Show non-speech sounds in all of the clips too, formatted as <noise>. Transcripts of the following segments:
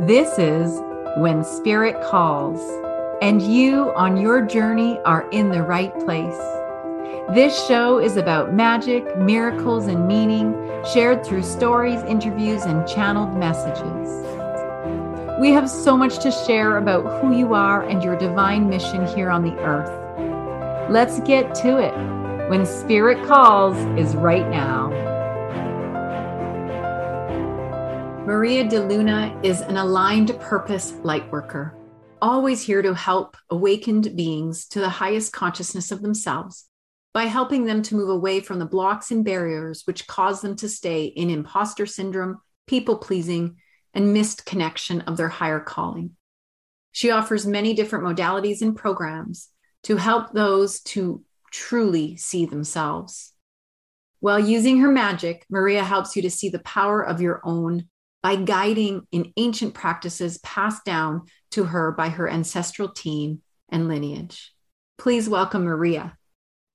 This is When Spirit Calls, and you on your journey are in the right place. This show is about magic, miracles, and meaning shared through stories, interviews, and channeled messages. We have so much to share about who you are and your divine mission here on the earth. Let's get to it. When Spirit Calls is right now. Maria de Luna is an aligned purpose lightworker, always here to help awakened beings to the highest consciousness of themselves by helping them to move away from the blocks and barriers which cause them to stay in imposter syndrome, people pleasing, and missed connection of their higher calling. She offers many different modalities and programs to help those to truly see themselves. While using her magic, Maria helps you to see the power of your own by guiding in ancient practices passed down to her by her ancestral team and lineage. Please welcome Maria.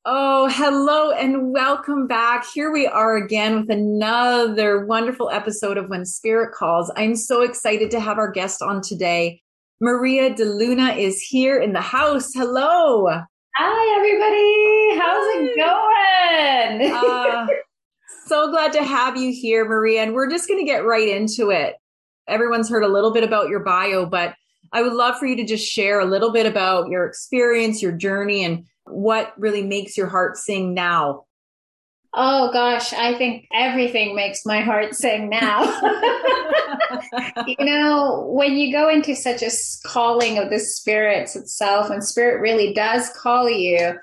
Oh, hello and welcome back. Here we are again with another wonderful episode of When Spirit Calls. I'm so excited to have our guest on today. Maria de Luna is here in the house. Hello. Hi, everybody. How's it going? uh, <laughs> so glad to have you here, Maria. And we're just going to get right into it. Everyone's heard a little bit about your bio, but I would love for you to just share a little bit about your experience, your journey, and what really makes your heart sing now. Oh gosh, I think everything makes my heart sing now. <laughs> you know, when you go into such a calling of the spirits itself, when spirit really does call you,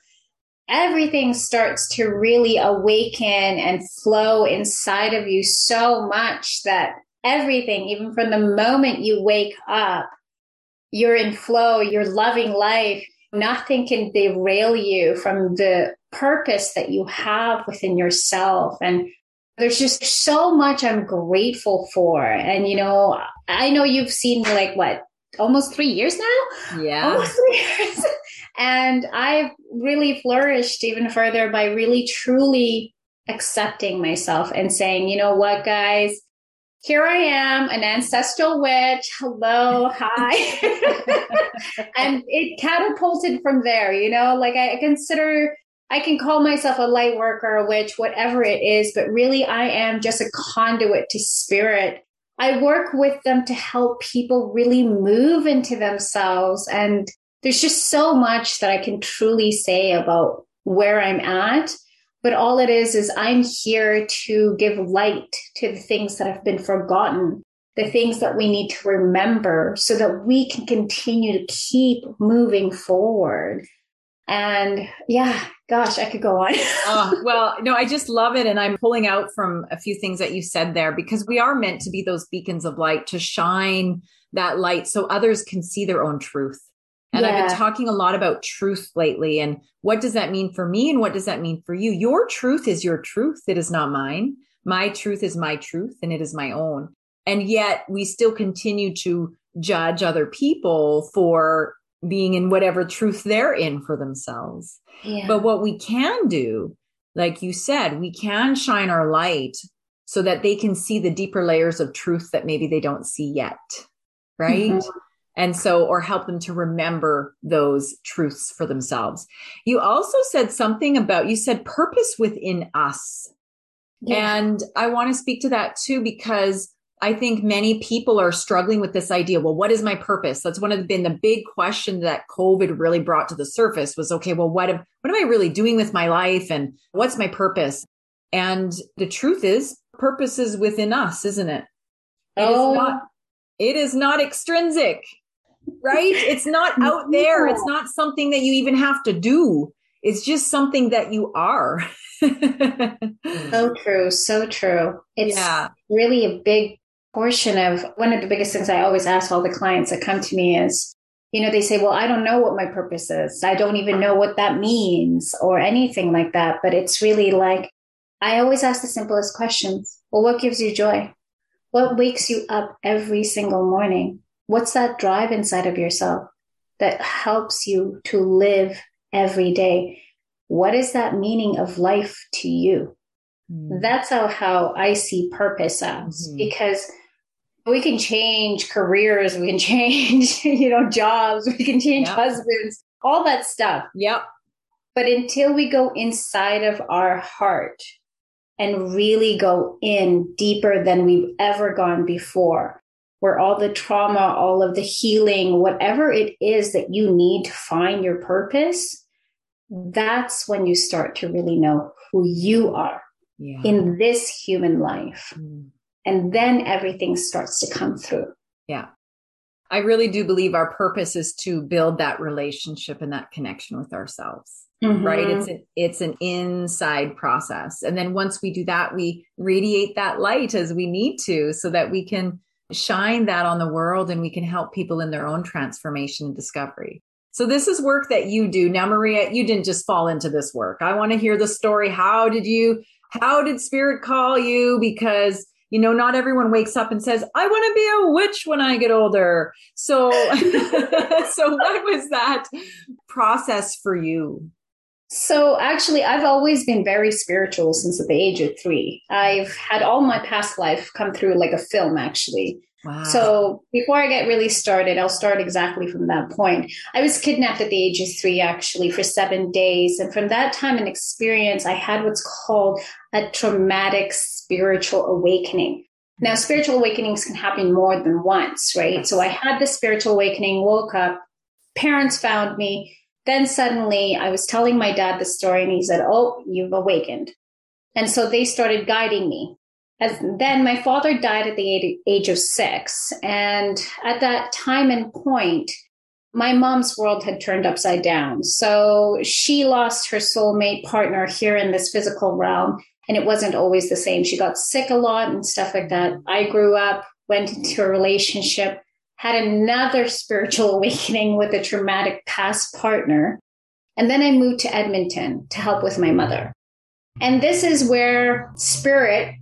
everything starts to really awaken and flow inside of you so much that everything, even from the moment you wake up, you're in flow, you're loving life. Nothing can derail you from the purpose that you have within yourself. And there's just so much I'm grateful for. And, you know, I know you've seen like what, almost three years now? Yeah. Almost three <laughs> years. And I've really flourished even further by really truly accepting myself and saying, you know what, guys, here I am, an ancestral witch. Hello, hi. <laughs> and it catapulted from there, you know, like I consider I can call myself a light worker, a witch, whatever it is, but really I am just a conduit to spirit. I work with them to help people really move into themselves and there's just so much that I can truly say about where I'm at. But all it is, is I'm here to give light to the things that have been forgotten, the things that we need to remember so that we can continue to keep moving forward. And yeah, gosh, I could go on. oh, <laughs> well, no, I just love it. And I'm pulling out from a few things that you said there because we are meant to be those beacons of light to shine that light so others can see their own truth. And yeah. I've been talking a lot about truth lately and what does that mean for me and what does that mean for you? Your truth is your truth. It is not mine. My truth is my truth and it is my own. And yet we still continue to judge other people for being in whatever truth they're in for themselves. Yeah. But what we can do, like you said, we can shine our light so that they can see the deeper layers of truth that maybe they don't see yet. Right. Mm-hmm. And so, or help them to remember those truths for themselves. You also said something about, you said purpose within us. Yeah. And I want to speak to that too, because I think many people are struggling with this idea. Well, what is my purpose? That's one of the, been the big question that COVID really brought to the surface was, okay, well, what, am, what am I really doing with my life? And what's my purpose? And the truth is purpose is within us, isn't it? It oh. is not, it is not extrinsic right? It's not <laughs> out there. It's not something that you even have to do. It's just something that you are. <laughs> so true. So true. It's yeah. really a big portion of one of the biggest things I always ask all the clients that come to me is, you know, they say, well, I don't know what my purpose is. I don't even know what that means or anything like that. But it's really like, I always ask the simplest questions. Well, what gives you joy? What wakes you up every single morning? What's that drive inside of yourself that helps you to live every day? What is that meaning of life to you? Mm-hmm. That's how, how I see purpose as mm-hmm. because we can change careers, we can <laughs> change, you know, jobs, we can change yep. husbands, all that stuff. Yep. But until we go inside of our heart and really go in deeper than we've ever gone before, where all the trauma, all of the healing, whatever it is that you need to find your purpose, that's when you start to really know who you are yeah. in this human life. Mm. And then everything starts to come through. Yeah. I really do believe our purpose is to build that relationship and that connection with ourselves. Mm-hmm. Right. It's an, it's an inside process. And then once we do that, we radiate that light as we need to so that we can shine that on the world and we can help people in their own transformation and discovery. So this is work that you do. Now, Maria, you didn't just fall into this work. I want to hear the story. How did you, how did spirit call you? Because you know, not everyone wakes up and says, I want to be a witch when I get older. So, <laughs> so what was that process for you? So actually, I've always been very spiritual since at the age of three. I've had all my past life come through like a film, actually. Wow. So before I get really started, I'll start exactly from that point. I was kidnapped at the age of three, actually, for seven days. And from that time and experience, I had what's called a traumatic spiritual awakening. Now, hmm. spiritual awakenings can happen more than once, right? So I had the spiritual awakening, woke up, parents found me, then suddenly I was telling my dad the story and he said, Oh, you've awakened. And so they started guiding me. As then my father died at the age of six. And at that time and point, my mom's world had turned upside down. So she lost her soulmate partner here in this physical realm. And it wasn't always the same. She got sick a lot and stuff like that. I grew up, went into a relationship had another spiritual <laughs> awakening with a traumatic past partner. And then I moved to Edmonton to help with my mother. And this is where spirit,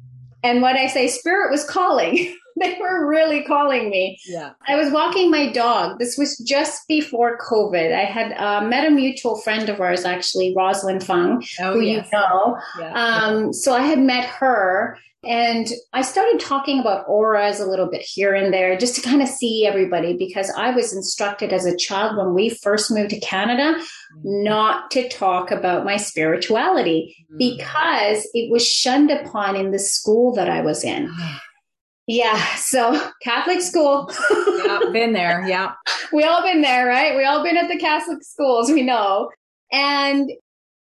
and what I say, spirit was calling. <laughs> they were really calling me. Yeah. I was walking my dog. This was just before COVID. I had uh, met a mutual friend of ours, actually, Rosalind Fung, oh, who yes. you know. Yeah. Um, so I had met her and I started talking about auras a little bit here and there just to kind of see everybody because I was instructed as a child when we first moved to Canada mm-hmm. not to talk about my spirituality mm-hmm. because it was shunned upon in the school that I was in. <sighs> Yeah, so Catholic school. yeah, been there. Yeah. <laughs> We all been there, right? We all been at the Catholic schools, we know. And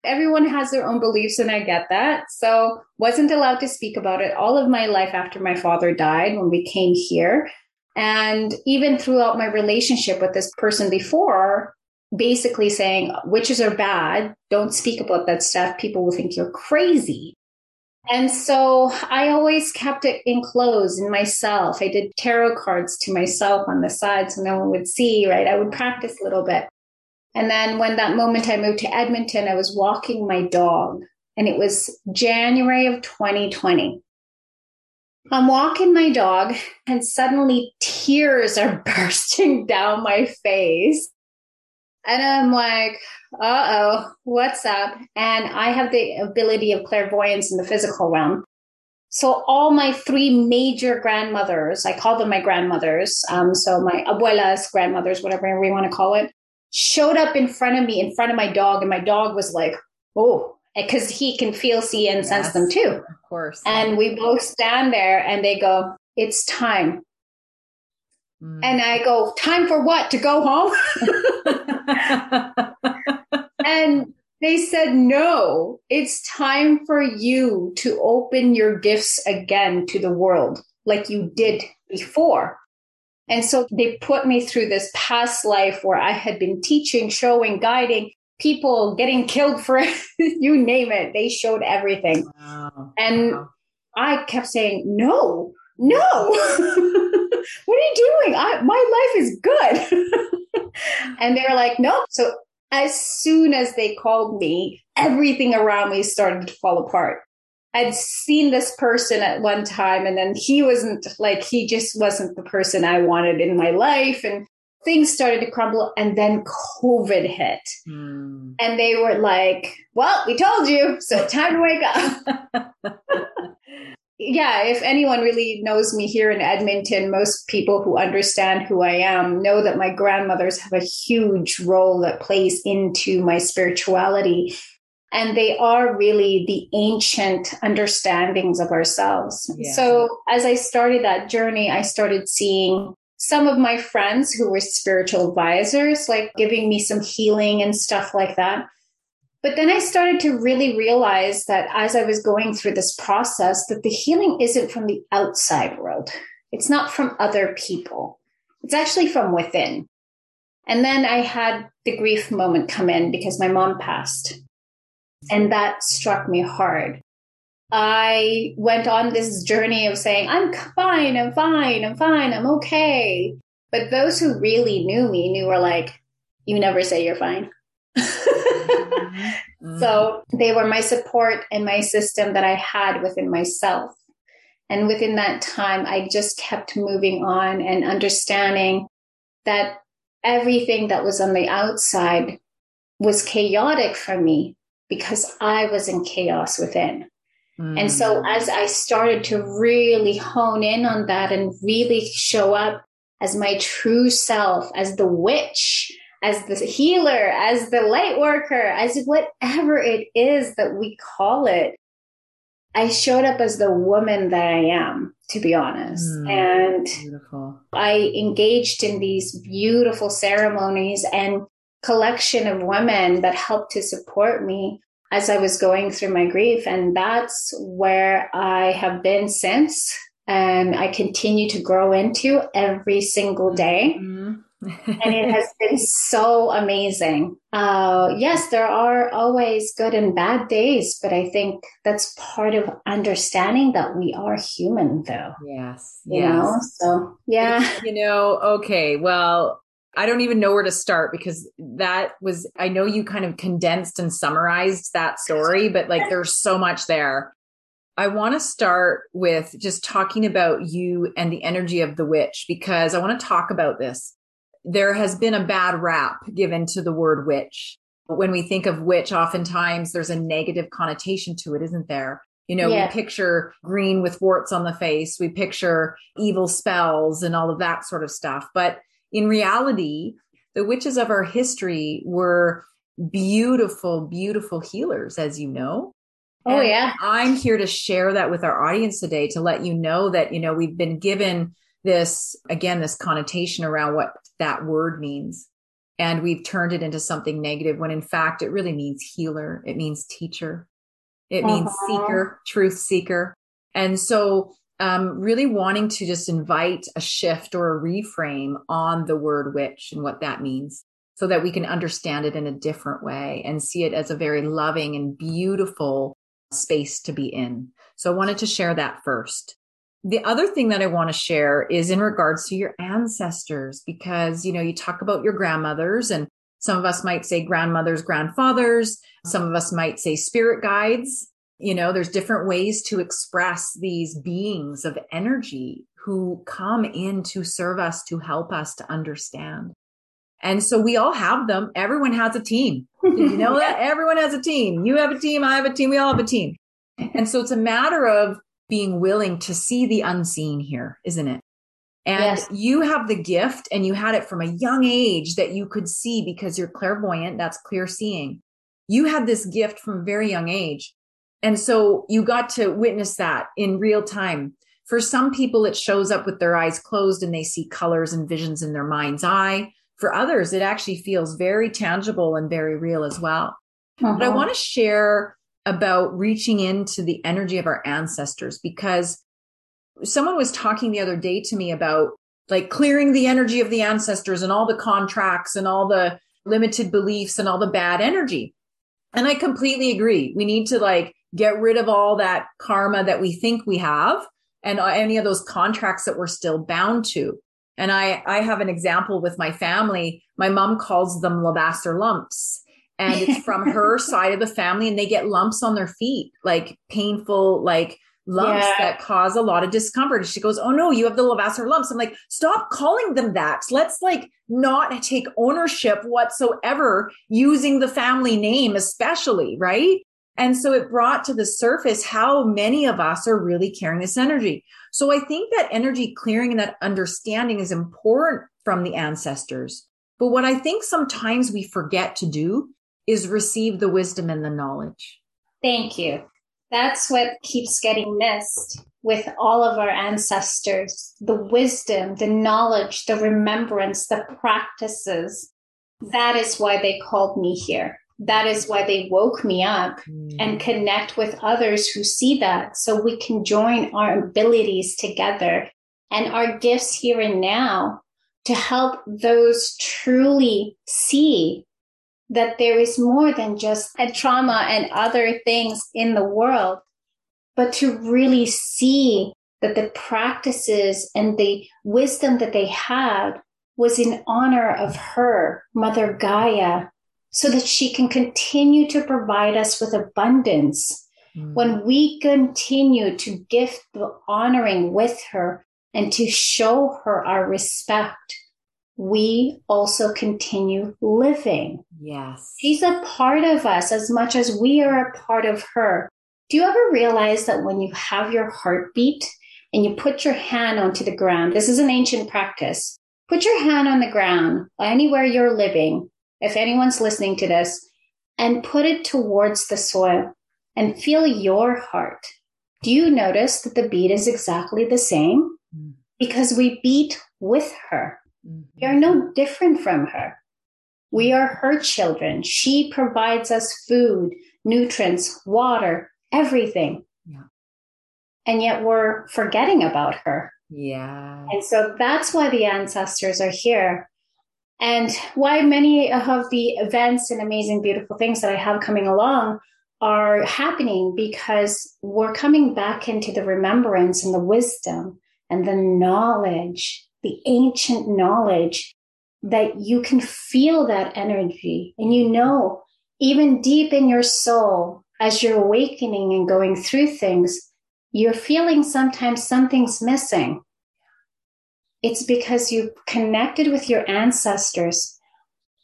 everyone has their own beliefs and I get that. So wasn't allowed to speak about it all of my life after my father died when we came here. And even throughout my relationship with this person before, basically saying witches are bad, don't speak about that stuff. People will think you're crazy. And so I always kept it enclosed in myself. I did tarot cards to myself on the side so no one would see, right? I would practice a little bit. And then when that moment I moved to Edmonton, I was walking my dog and it was January of 2020. I'm walking my dog and suddenly tears are <laughs> bursting down my face. And I'm like, uh oh, what's up? And I have the ability of clairvoyance in the physical realm. So all my three major grandmothers, I call them my grandmothers. Um, so my abuelas, grandmothers, whatever we want to call it, showed up in front of me, in front of my dog, and my dog was like, oh, because he can feel, see, and sense them too. Of course. And we both stand there and they go, it's time. Mm. And I go, time for what? To go home? <laughs> and they said, no, it's time for you to open your gifts again to the world like you did before. And so they put me through this past life where I had been teaching, showing, guiding people getting killed for <laughs> you name it. They showed everything. Wow. And wow. I kept saying, no, no. <laughs> what are you doing? I, my life is good. <laughs> and they were like, no. So as soon as they called me, everything around me started to fall apart. I'd seen this person at one time and then he wasn't like, he just wasn't the person I wanted in my life. And things started to crumble. And then COVID hit. Mm. And they were like, well, we told you. So time to wake up. <laughs> yeah, if anyone really knows me here in Edmonton, most people who understand who I am know that my grandmothers have a huge role that plays into my spirituality. And they are really the ancient understandings of ourselves. Yeah. So as I started that journey, I started seeing some of my friends who were spiritual advisors, like giving me some healing and stuff like that. But then I started to really realize that as I was going through this process, that the healing isn't from the outside world. It's not from other people. It's actually from within. And then I had the grief moment come in because my mom passed. And that struck me hard. I went on this journey of saying, I'm fine, I'm fine, I'm fine, I'm okay. But those who really knew me knew were like, you never say you're fine. Mm-hmm. <laughs> So they were my support and my system that I had within myself. And within that time, I just kept moving on and understanding that everything that was on the outside was chaotic for me because I was in chaos within. Mm. And so mm. as I started to really hone in on that and really show up as my true self, as the witch, as the healer, as the light worker, as whatever it is that we call it. I showed up as the woman that I am, to be honest. Mm, and beautiful. I engaged in these beautiful ceremonies and collection of women that helped to support me as I was going through my grief. And that's where I have been since. And I continue to grow into every single day. Mm-hmm and it has been so amazing. Uh, yes, there are always good and bad days, but I think that's part of understanding that we are human, though. Yes. You yes. know, so yeah. You know, okay. Well, I don't even know where to start because that was, I know you kind of condensed and summarized that story, but like there's so much there. I want to start with just talking about you and the energy of the witch because I want to talk about this there has been a bad rap given to the word witch. When we think of witch, oftentimes there's a negative connotation to it, isn't there? You know, yeah. we picture green with warts on the face, we picture evil spells and all of that sort of stuff. But in reality, the witches of our history were beautiful, beautiful healers, as you know. Oh, and yeah. I'm here to share that with our audience today to let you know that, you know, we've been given this, again, this connotation around what that word means. And we've turned it into something negative when in fact it really means healer. It means teacher. It uh-huh. means seeker, truth seeker. And so, um, really wanting to just invite a shift or a reframe on the word witch and what that means so that we can understand it in a different way and see it as a very loving and beautiful space to be in. So I wanted to share that first the other thing that I want to share is in regards to your ancestors, because, you know, you talk about your grandmothers and some of us might say grandmothers, grandfathers. Some of us might say spirit guides. You know, there's different ways to express these beings of energy who come in to serve us, to help us to understand. And so we all have them. Everyone has a team. Did you know <laughs> that? Everyone has a team. You have a team. I have a team. We all have a team. And so it's a matter of being willing to see the unseen here, isn't it? And yes. you have the gift and you had it from a young age that you could see because you're clairvoyant. That's clear seeing. You had this gift from a very young age. And so you got to witness that in real time. For some people, it shows up with their eyes closed and they see colors and visions in their mind's eye. For others, it actually feels very tangible and very real as well. Uh-huh. But I uh-huh. want to share about reaching into the energy of our ancestors because someone was talking the other day to me about like clearing the energy of the ancestors and all the contracts and all the limited beliefs and all the bad energy. And I completely agree. We need to like get rid of all that karma that we think we have and any of those contracts that we're still bound to. And I, I have an example with my family. My mom calls them Levasseur lumps and it's from <laughs> her side of the family and they get lumps on their feet like painful like lumps yeah. that cause a lot of discomfort and she goes oh no you have the levasseur lumps i'm like stop calling them that let's like not take ownership whatsoever using the family name especially right And so it brought to the surface how many of us are really carrying this energy. So I think that energy clearing and that understanding is important from the ancestors. But what I think sometimes we forget to do is receive the wisdom and the knowledge. Thank you. That's what keeps getting missed with all of our ancestors the wisdom, the knowledge, the remembrance, the practices. That is why they called me here. That is why they woke me up mm. and connect with others who see that so we can join our abilities together and our gifts here and now to help those truly see that there is more than just a trauma and other things in the world, but to really see that the practices and the wisdom that they had was in honor of her, Mother Gaia, so that she can continue to provide us with abundance. Mm. When we continue to gift the honoring with her and to show her our respect, we also continue living. Yes. She's a part of us as much as we are a part of her. Do you ever realize that when you have your heartbeat and you put your hand onto the ground, this is an ancient practice, put your hand on the ground anywhere you're living, if anyone's listening to this, and put it towards the soil and feel your heart. Do you notice that the beat is exactly the same? Mm. Because we beat with her. Mm-hmm. We are no different from her. We are her children. She provides us food, nutrients, water, everything. Yeah. And yet we're forgetting about her. Yeah. And so that's why the ancestors are here. And why many of the events and amazing, beautiful things that I have coming along are happening because we're coming back into the remembrance and the wisdom and the knowledge the ancient knowledge that you can feel that energy. And you know even deep in your soul as you're awakening and going through things you're feeling sometimes something's missing it's because you connected with your ancestors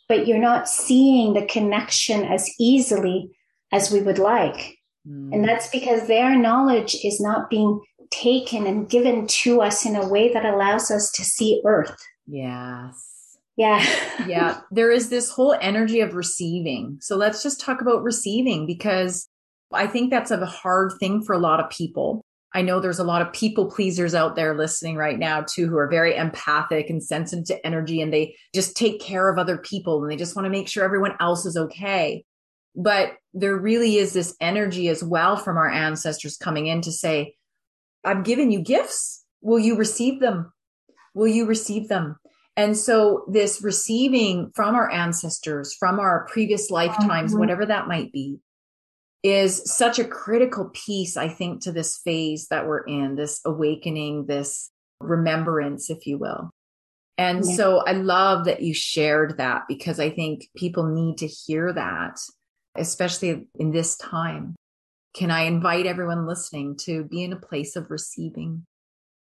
but you're not seeing the connection as easily as we would like mm. and that's because their knowledge is not being taken and given to us in a way that allows us to see earth. Yes. Yeah. <laughs> yeah. There is this whole energy of receiving. So let's just talk about receiving because I think that's a hard thing for a lot of people. I know there's a lot of people pleasers out there listening right now too who are very empathic and sensitive to energy and they just take care of other people and they just want to make sure everyone else is okay. But there really is this energy as well from our ancestors coming in to say, I'm giving you gifts. Will you receive them? Will you receive them? And so, this receiving from our ancestors, from our previous lifetimes, mm-hmm. whatever that might be, is such a critical piece, I think, to this phase that we're in, this awakening, this remembrance, if you will. And yeah. so, I love that you shared that because I think people need to hear that, especially in this time can I invite everyone listening to be in a place of receiving?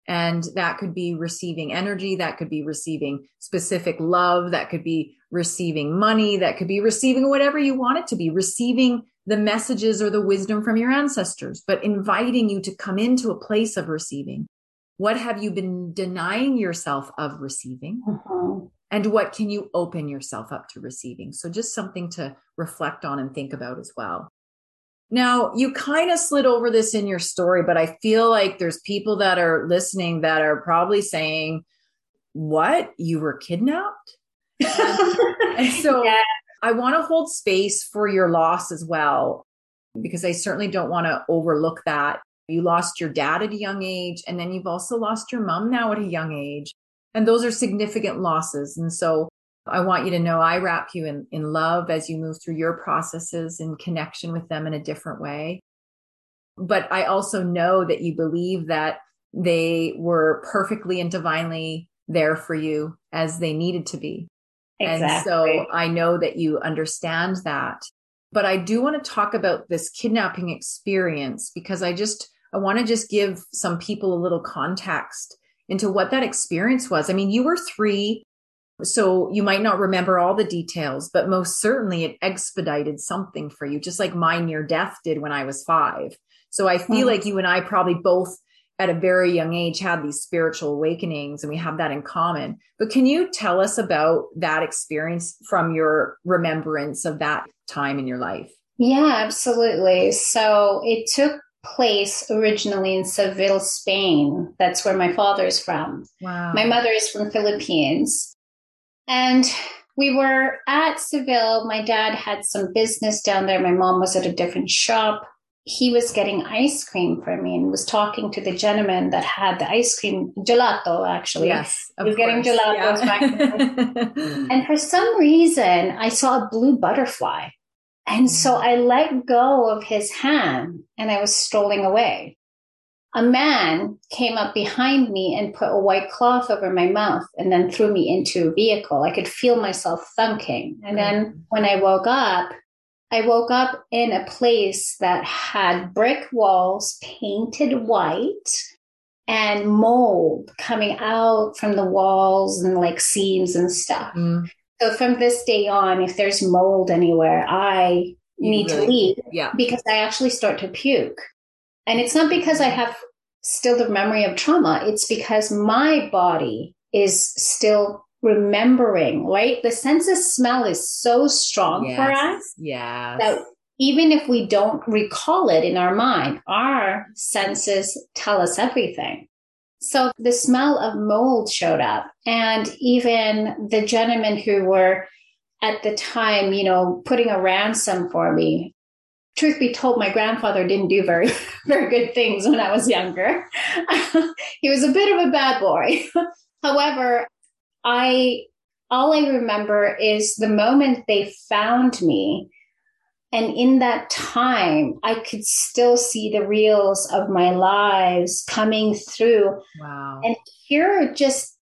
And that could be receiving energy, that could be receiving specific love, that could be receiving money, that could be receiving whatever you want it to be, receiving the messages or the wisdom from your ancestors, but inviting you to come into a place of receiving. What have you been denying yourself of receiving? Uh-huh. And what can you open yourself up to receiving? So, just something to reflect on and think about as well. Now, you kind of slid over this in your story, but I feel like there's people that are listening that are probably saying, What? You were kidnapped? <laughs> and so yeah. I want to hold space for your loss as well, because I certainly don't want to overlook that. You lost your dad at a young age, and then you've also lost your mom now at a young age. And those are significant losses. And so I want you to know I wrap you in, in love as you move through your processes in connection with them in a different way. But I also know that you believe that they were perfectly and divinely there for you as they needed to be. Exactly. And so I know that you understand that. But I do want to talk about this kidnapping experience because I just, I want to just give some people a little context into what that experience was. I mean, you were three So you might not remember all the details, but most certainly it expedited something for you, just like my near death did when I was five. So I feel mm-hmm. like you and I probably both at a very young age had these spiritual awakenings and we have that in common. But can you tell us about that experience from your remembrance of that time in your life? Yeah, absolutely. So it took place originally in Seville, Spain. That's where my father is from. Wow. My mother is from Philippines. And we were at Seville. My dad had some business down there. My mom was at a different shop. He was getting ice cream for me and was talking to the gentleman that had the ice cream gelato. Actually, yes, he was getting gelatos yeah. back. <laughs> and for some reason, I saw a blue butterfly and so mm. I let go of his hand and I was strolling away. A man came up behind me and put a white cloth over my mouth and then threw me into a vehicle. I could feel myself thunking. And then when I woke up, I woke up in a place that had brick walls painted white and mold coming out from the walls and like seams and stuff. Mm. So from this day on, if there's mold anywhere, I you need really, to leave yeah. because I actually start to puke. And it's not because I have still the memory of trauma, it's because my body is still remembering, right? The sense of smell is so strong yes, for us. Yeah. That even if we don't recall it in our mind, our senses tell us everything. So the smell of mold showed up. And even the gentlemen who were at the time, you know, putting a ransom for me. Truth be told, my grandfather didn't do very, <laughs> very good things when I was younger. <laughs> he was a bit of a bad boy. <laughs> However, I, all I remember is the moment they found me and in that time, I could still see the reels of my lives coming through. Wow. And here, just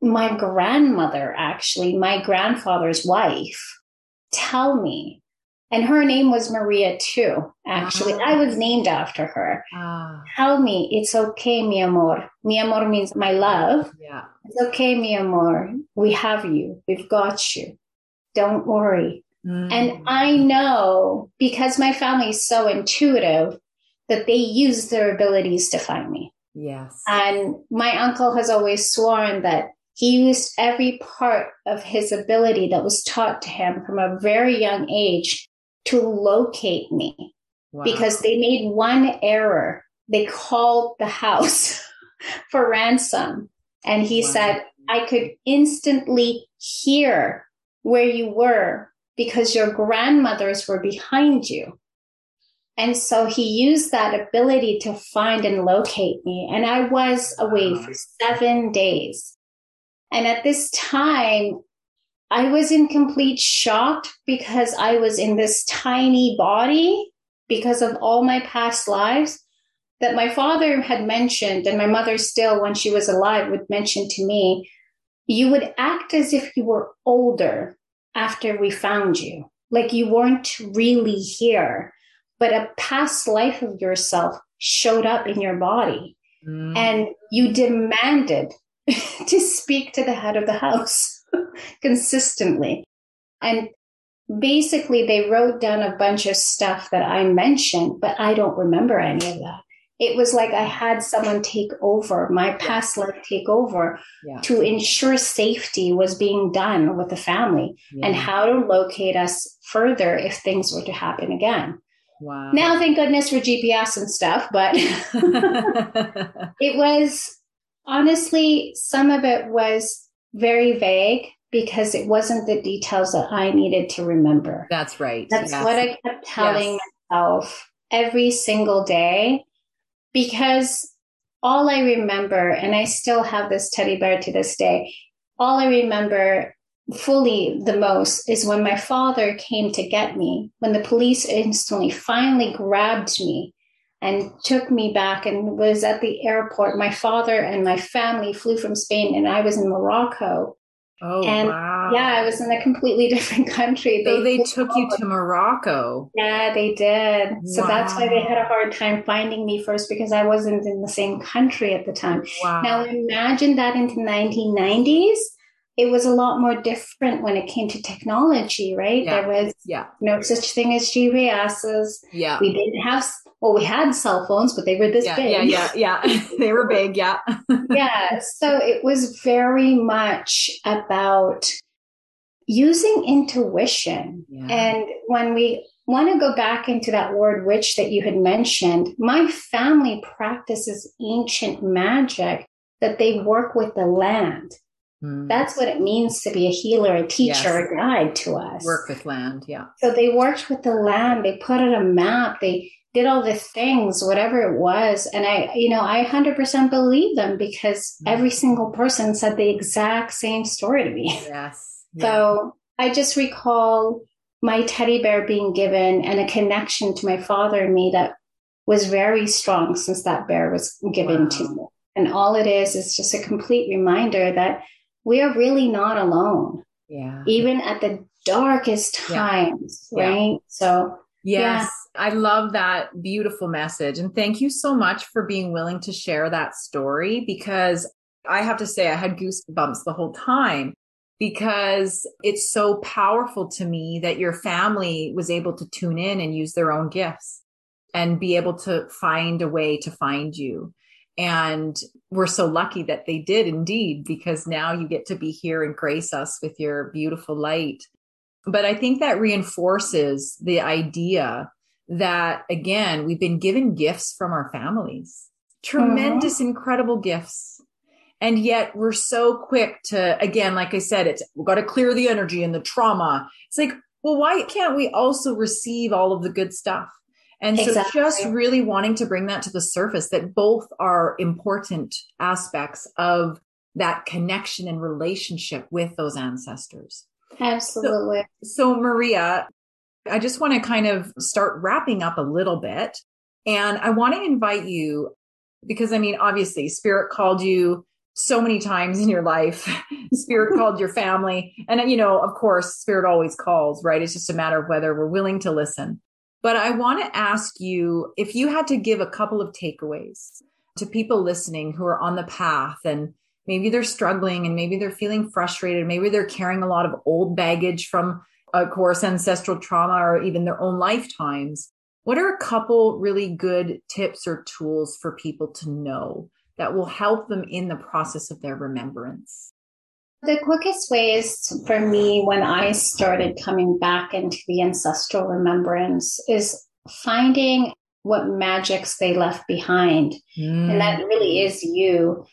my grandmother, actually, my grandfather's wife, tell me, and her name was Maria too, actually. I was named after her. Ah. Tell me, it's okay, mi amor. Mi amor means my love. Yeah. It's okay, mi amor. We have you. We've got you. Don't worry Mm. And I know because my family is so intuitive that they use their abilities to find me. Yes. And my uncle has always sworn that he used every part of his ability that was taught to him from a very young age to locate me wow. because they made one error. They called the house <laughs> for ransom. And he wow. said, I could instantly hear where you were because your grandmothers were behind you. And so he used that ability to find and locate me. And I was away for seven days. And at this time, I was in complete shock because I was in this tiny body because of all my past lives that my father had mentioned, and my mother still, when she was alive, would mention to me, you would act as if you were older after we found you. Like you weren't really here, but a past life of yourself showed up in your body mm. and you demanded <laughs> to speak to the head of the house <laughs> consistently. And basically, they wrote down a bunch of stuff that I mentioned, but I don't remember any of that it was like I had someone take over, my past life take over yeah. to ensure safety was being done with the family yeah. and how to locate us further if things were to happen again. Wow. Now, thank goodness for GPS and stuff, but <laughs> <laughs> it was honestly, some of it was very vague because it wasn't the details that I needed to remember. That's right. That's yes. what I kept telling yes. myself every single day because all I remember, and I still have this teddy bear to this day, all I remember fully the most is when my father came to get me, when the police instantly finally grabbed me and took me back and was at the airport. My father and my family flew from Spain, and I was in Morocco. Oh, and wow. yeah, I was in a completely <laughs> different country. So they, they took you to Morocco. Yeah, they did. So wow. that's why they had a hard time finding me first because I wasn't in the same country at the time. Wow. Now imagine that into 1990s it was a lot more different when it came to technology, right? Yeah. There was Yeah. no such thing as GPSs. Yeah. We didn't have, well, we had cell phones, but they were this Yeah, big. yeah, yeah, yeah. <laughs> they were big, yeah. yeah. So it was very much about using intuition. Yeah. And when we want to go back into that word witch that you had mentioned, my family practices ancient magic that they work with the land. Mm. That's what it means to be a healer, a teacher, Yes. a guide to us. work with land, yeah. So they worked with the land, they put out a map, they did all the things, whatever it was. And I, you know, I 100% believe them because Mm. every single person said the exact same story to me. <laughs> Yes. yeah. So I just recall my teddy bear being given and a connection to my father and me that was very strong since that bear was given Wow. to me. And all it is is just a complete reminder that we are really not alone, yeah. even at the darkest times, Yeah. right? So Yes, I love that beautiful message. And thank you so much for being willing to share that story because I have to say, I had goosebumps the whole time because it's so powerful to me that your family was able to tune in and use their own gifts and be able to find a way to find you. And we're so lucky that they did indeed, because now you get to be here and grace us with your beautiful light. But I think that reinforces the idea that, again, we've been given gifts from our families, tremendous, uh-huh. incredible gifts. And yet we're so quick to, again, like I said, it's we've got to clear the energy and the trauma. It's like, well, why can't we also receive all of the good stuff? And so Exactly. just really wanting to bring that to the surface that both are important aspects of that connection and relationship with those ancestors. absolutely. So, Maria, I just want to kind of start wrapping up a little bit. And I want to invite you because I mean, obviously, Spirit called you so many times in your life. <laughs> Spirit called your family. And, you know, of course, Spirit always calls, right? It's just a matter of whether we're willing to listen. But I want to ask you if you had to give a couple of takeaways to people listening who are on the path and maybe they're struggling and maybe they're feeling frustrated. Maybe they're carrying a lot of old baggage from, of course, ancestral trauma or even their own lifetimes. What are a couple really good tips or tools for people to know that will help them in the process of their remembrance? The quickest way is for me when I started coming back into the ancestral remembrance is finding what magics they left behind. And that mm. really is you.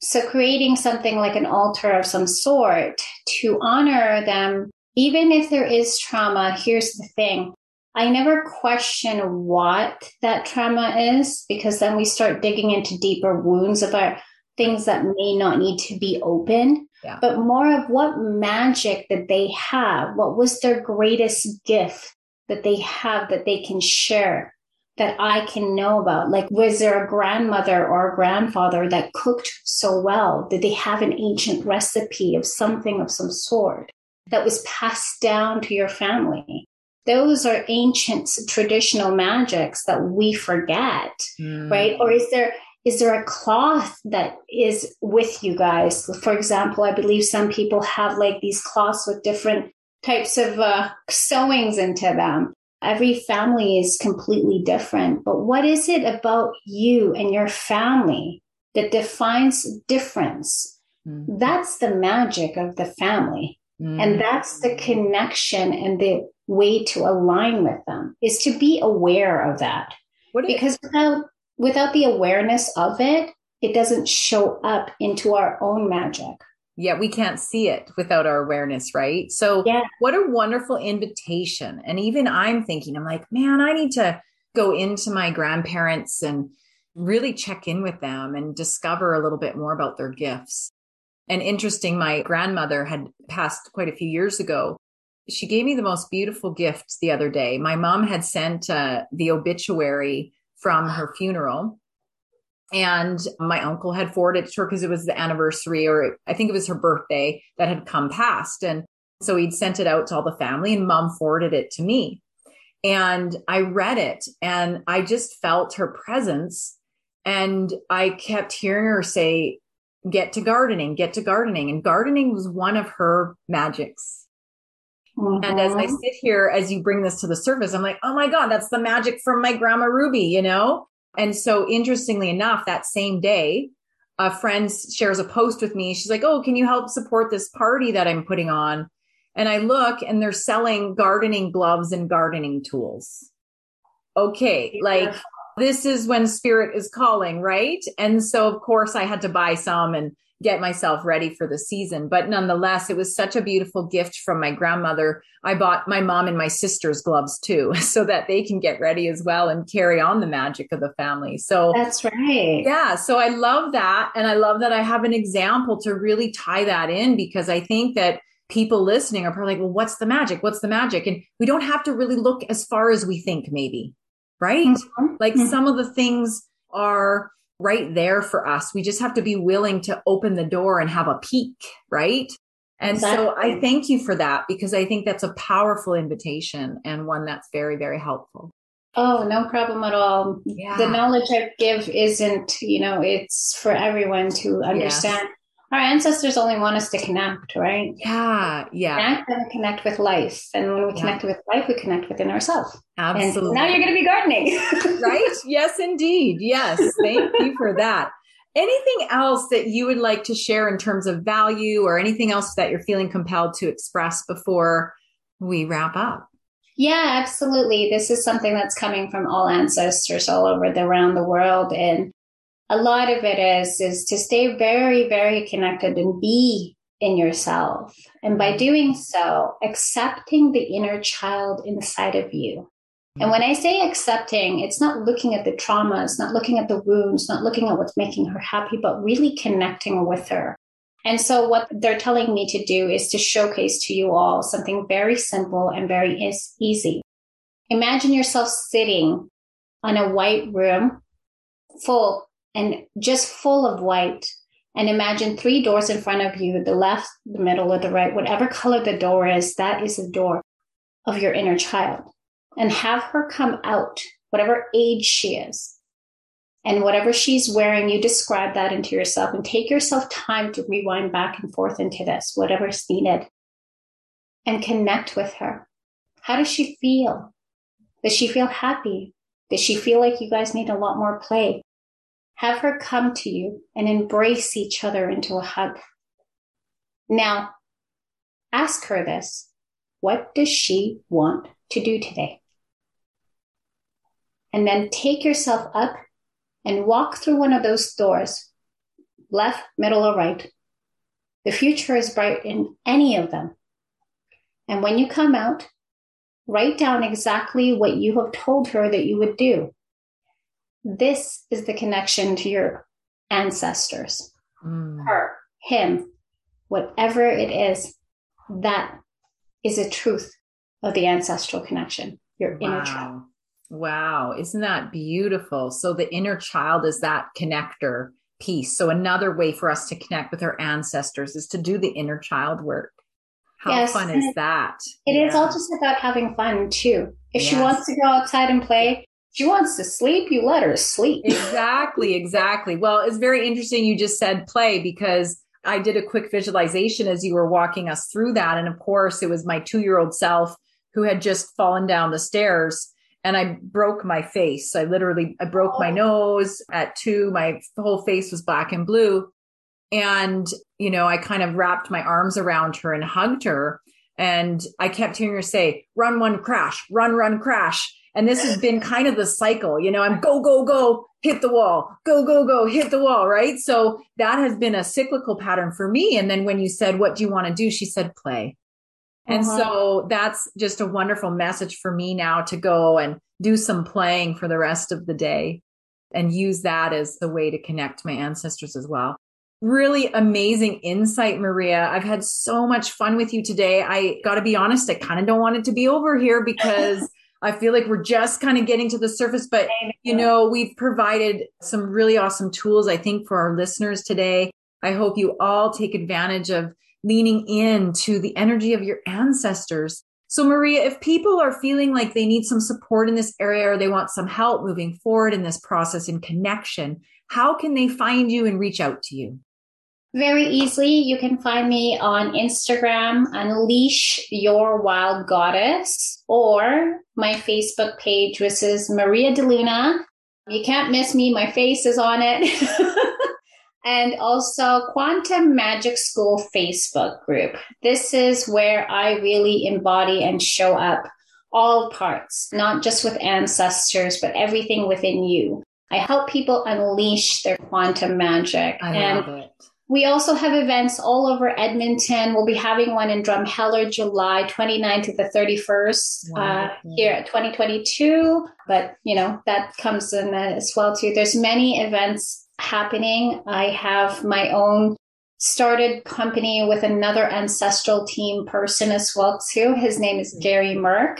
So creating something like an altar of some sort to honor them, even if there is trauma, here's the thing. I never question what that trauma is because then we start digging into deeper wounds about things that may not need to be open Yeah. but more of what magic that they have. What was their greatest gift that they have that they can share that I can know about? Like, was there a grandmother or a grandfather that cooked so well? Did they have an ancient recipe of something of some sort that was passed down to your family? Those are ancient traditional magics that we forget Mm. right or is there is there a cloth that is with you guys for example i believe some people have like these cloths with different types of uh, sewings into them every family is completely different but what is it about you and your family that defines difference Mm. that's the magic of the family Mm. and that's the connection and the way to align with them is to be aware of that What because without without the awareness of it it doesn't show up into our own magic yeah, we can't see it without our awareness, right? So, Yeah. what a wonderful invitation. And even I'm thinking, I'm like, man, I need to go into my grandparents and really check in with them and discover a little bit more about their gifts. And interesting, my grandmother had passed quite a few years ago. She gave me the most beautiful gift the other day. My mom had sent uh, the obituary from her funeral and my uncle had forwarded it to her because it was the anniversary or I think it was her birthday that had come past. And so he'd sent it out to all the family and mom forwarded it to me. And I read it and I just felt her presence. And I kept hearing her say, get to gardening, get to gardening. And gardening was one of her magics. Mm-hmm. And as I mm-hmm. sit here, as you bring this to the surface, I'm like, oh my God, that's the magic from my grandma Ruby, you know? And so interestingly enough, that same day, a friend shares a post with me. She's like, oh, can you help support this party that I'm putting on? And I look and they're selling gardening gloves and gardening tools. Okay, like this is when spirit is calling, right? And so, of course, I had to buy some and get myself ready for the season. But nonetheless, it was such a beautiful gift from my grandmother. I bought my mom and my sister's gloves too, <laughs> so that they can get ready as well and carry on the magic of the family. So that's right. Yeah. So I love that. And I love that I have an example to really tie that in because I think that people listening are probably like, well, what's the magic? What's the magic? And we don't have to really look as far as we think, maybe right? Mm-hmm. Like mm-hmm. some of the things are right there for us. We just have to be willing to open the door and have a peek, right? And exactly. so I thank you for that because I think that's a powerful invitation and one that's very, very helpful. Oh, no problem at all. Yeah. The knowledge I give isn't, you know, it's for everyone to understand. Yes our ancestors only want us to connect, right? Yeah, yeah. Connect and connect with life. And when we yeah. connect with life, we connect within ourselves. Absolutely. And now you're going to be gardening. <laughs> right? Yes, indeed. Yes. Thank you for that. Anything else that you would like to share in terms of value or anything else that you're feeling compelled to express before we wrap up? Yeah, absolutely. This is something that's coming from all ancestors all over the around the world. And a lot of it is is to stay very very connected and be in yourself. And by mm-hmm. doing so accepting the inner child inside of you. And when i say accepting it's not looking at the trauma it's not looking at the wounds not looking at what's making her happy but really connecting with her. And so what they're telling me to do is to showcase to you all something very simple and very easy. Imagine yourself sitting on a white room full and just full of white. And imagine three doors in front of you the left, the middle, or the right, whatever color the door is, that is the door of your inner child. And have her come out, whatever age she is. And whatever she's wearing, you describe that into yourself and take yourself time to rewind back and forth into this, whatever's needed, and connect with her. How does she feel? Does she feel happy? Does she feel like you guys need a lot more play? Have her come to you and embrace each other into a hug. Now, ask her this What does she want to do today? And then take yourself up and walk through one of those doors, left, middle, or right. The future is bright in any of them. And when you come out, write down exactly what you have told her that you would do. This is the connection to your ancestors. Mm. Her, him, whatever it is, that is a truth of the ancestral connection, your wow. inner child. Wow. Isn't that beautiful? So the inner child is that connector piece. So another way for us to connect with our ancestors is to do the inner child work. How yes, fun is that? It yeah. is all just about having fun too. If yes. she wants to go outside and play, she wants to sleep, you let her sleep. exactly, exactly. Well, it's very interesting you just said play because I did a quick visualization as you were walking us through that. And of course, it was my two year old self who had just fallen down the stairs and I broke my face. I literally I broke my oh. nose at two. My whole face was black and blue. And, you know, I kind of wrapped my arms around her and hugged her. And I kept hearing her say, run, one, crash, run, run, crash. And this has been kind of the cycle, you know, I'm go, go, go, hit the wall, go, go, go, hit the wall, right? So that has been a cyclical pattern for me. And then when you said, What do you want to do? She said, Play. And uh-huh. so that's just a wonderful message for me now to go and do some playing for the rest of the day and use that as the way to connect my ancestors as well. Really amazing insight, Maria. I've had so much fun with you today. I got to be honest, I kind of don't want it to be over here because I feel like we're just kind of getting to the surface, but you know, we've provided some really awesome tools, I think, for our listeners today. I hope you all take advantage of leaning into the energy of your ancestors. So, Maria, if people are feeling like they need some support in this area or they want some help moving forward in this process and connection, how can they find you and reach out to you? Very easily, you can find me on Instagram, Unleash Your Wild Goddess, or my Facebook page, which is Maria DeLuna. You can't miss me, my face is on it. <laughs> and also Quantum Magic School Facebook group. This is where I really embody and show up all parts, not just with ancestors, but everything within you. I help people unleash their quantum magic. I and love it. We also have events all over Edmonton. We'll be having one in Drumheller July 29th to the 31st uh, here at 2022. But, you know, that comes in as well too. There's many events happening. I have my own started company with another ancestral team person as well too. His name is Gary Merck.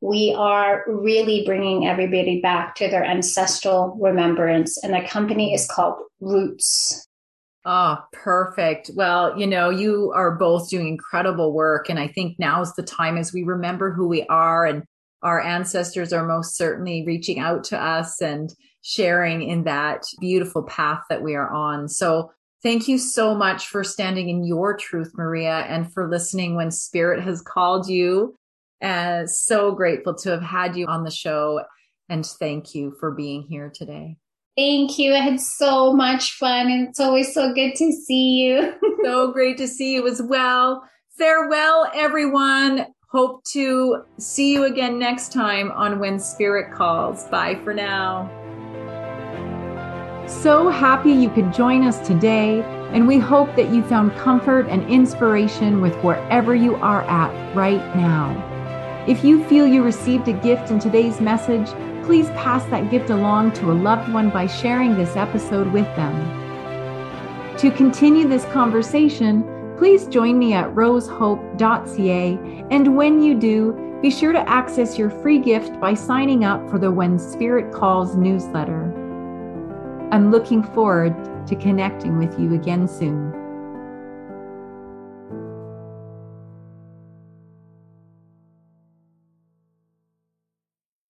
We are really bringing everybody back to their ancestral remembrance and the company is called Roots. Oh, perfect. Well, you know, you are both doing incredible work. And I think now's the time as we remember who we are and our ancestors are most certainly reaching out to us and sharing in that beautiful path that we are on. So thank you so much for standing in your truth, Maria, and for listening when spirit has called you. And so grateful to have had you on the show. And thank you for being here today. Thank you. I had so much fun and it's always so good to see you. <laughs> so great to see you as well. Farewell, everyone. Hope to see you again next time on When Spirit Calls. Bye for now. So happy you could join us today, and we hope that you found comfort and inspiration with wherever you are at right now. If you feel you received a gift in today's message, please pass that gift along to a loved one by sharing this episode with them. To continue this conversation, please join me at rosehope.ca. And when you do, be sure to access your free gift by signing up for the When Spirit Calls newsletter. I'm looking forward to connecting with you again soon.